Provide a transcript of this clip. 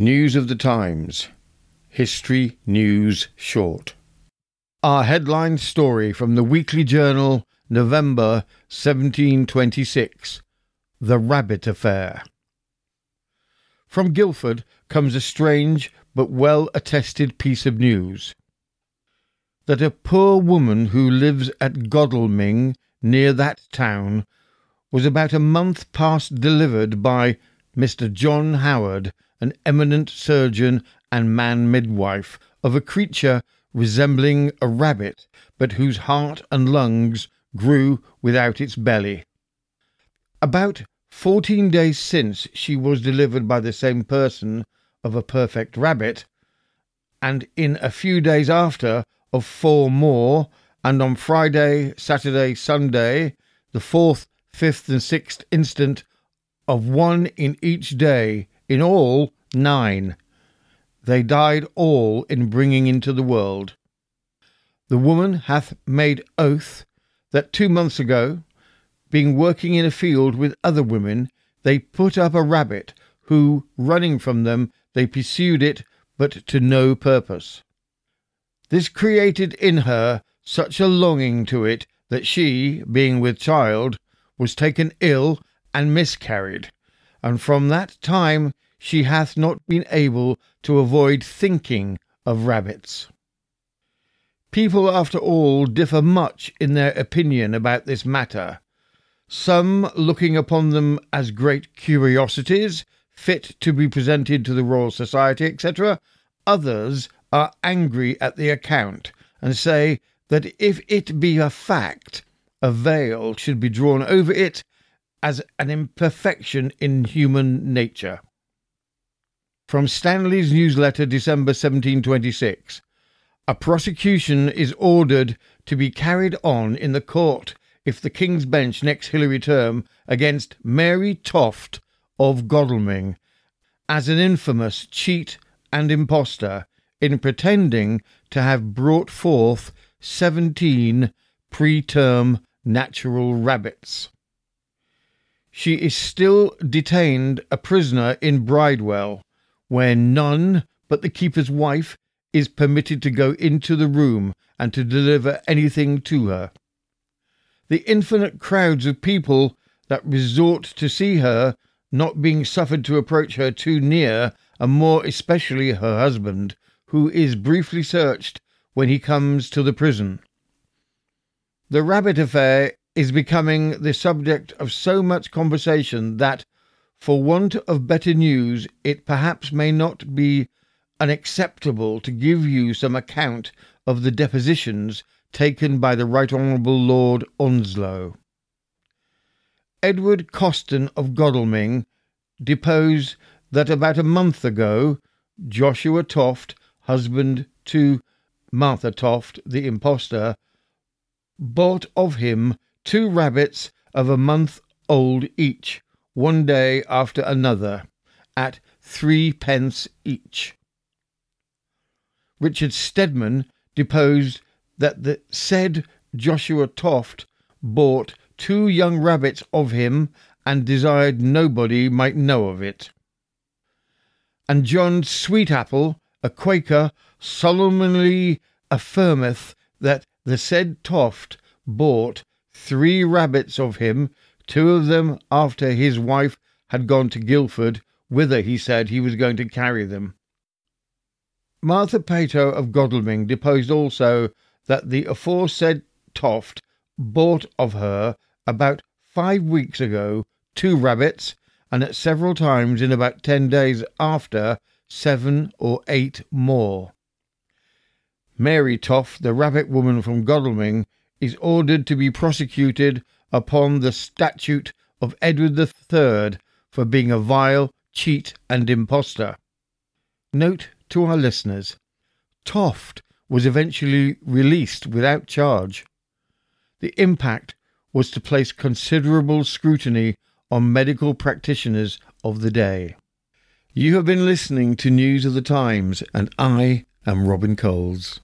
News of the Times. History News Short. Our headline story from the Weekly Journal, November 1726 The Rabbit Affair. From Guildford comes a strange but well attested piece of news that a poor woman who lives at Godalming, near that town, was about a month past delivered by Mr. John Howard, an eminent surgeon and man midwife, of a creature resembling a rabbit, but whose heart and lungs grew without its belly. About fourteen days since she was delivered by the same person of a perfect rabbit, and in a few days after of four more, and on Friday, Saturday, Sunday, the fourth, fifth, and sixth instant, of one in each day, in all nine. They died all in bringing into the world. The woman hath made oath that two months ago, being working in a field with other women, they put up a rabbit, who, running from them, they pursued it, but to no purpose. This created in her such a longing to it that she, being with child, was taken ill and miscarried, and from that time she hath not been able to avoid thinking of rabbits. People, after all, differ much in their opinion about this matter, some looking upon them as great curiosities, fit to be presented to the Royal Society, etc., others are angry at the account, and say that if it be a fact, a veil should be drawn over it as an imperfection in human nature. From Stanley's newsletter, December 1726. A prosecution is ordered to be carried on in the court if the King's Bench next Hilary term against Mary Toft of Godalming as an infamous cheat and impostor in pretending to have brought forth seventeen preterm natural rabbits. She is still detained a prisoner in Bridewell, where none but the keeper's wife is permitted to go into the room and to deliver anything to her. The infinite crowds of people that resort to see her, not being suffered to approach her too near, and more especially her husband, who is briefly searched when he comes to the prison. The rabbit affair is becoming the subject of so much conversation that, for want of better news, it perhaps may not be unacceptable to give you some account of the depositions taken by the Right Honourable Lord Onslow. Edward Coston of Godalming deposed that about a month ago Joshua Toft husband to Martha Toft, the impostor, bought of him two rabbits of a month old each, one day after another, at three pence each. Richard Stedman deposed that the said Joshua Toft bought two young rabbits of him and desired nobody might know of it. And John Sweetapple a Quaker solemnly affirmeth that the said Toft bought three rabbits of him, two of them after his wife had gone to Guildford, whither he said he was going to carry them. Martha Pato of Godalming deposed also that the aforesaid Toft bought of her about five weeks ago two rabbits, and at several times in about ten days after seven or eight more. Mary Toft, the rabbit woman from Godalming, is ordered to be prosecuted upon the statute of Edward III for being a vile cheat and impostor. Note to our listeners Toft was eventually released without charge. The impact was to place considerable scrutiny on medical practitioners of the day. You have been listening to News of the Times, and I am Robin Coles.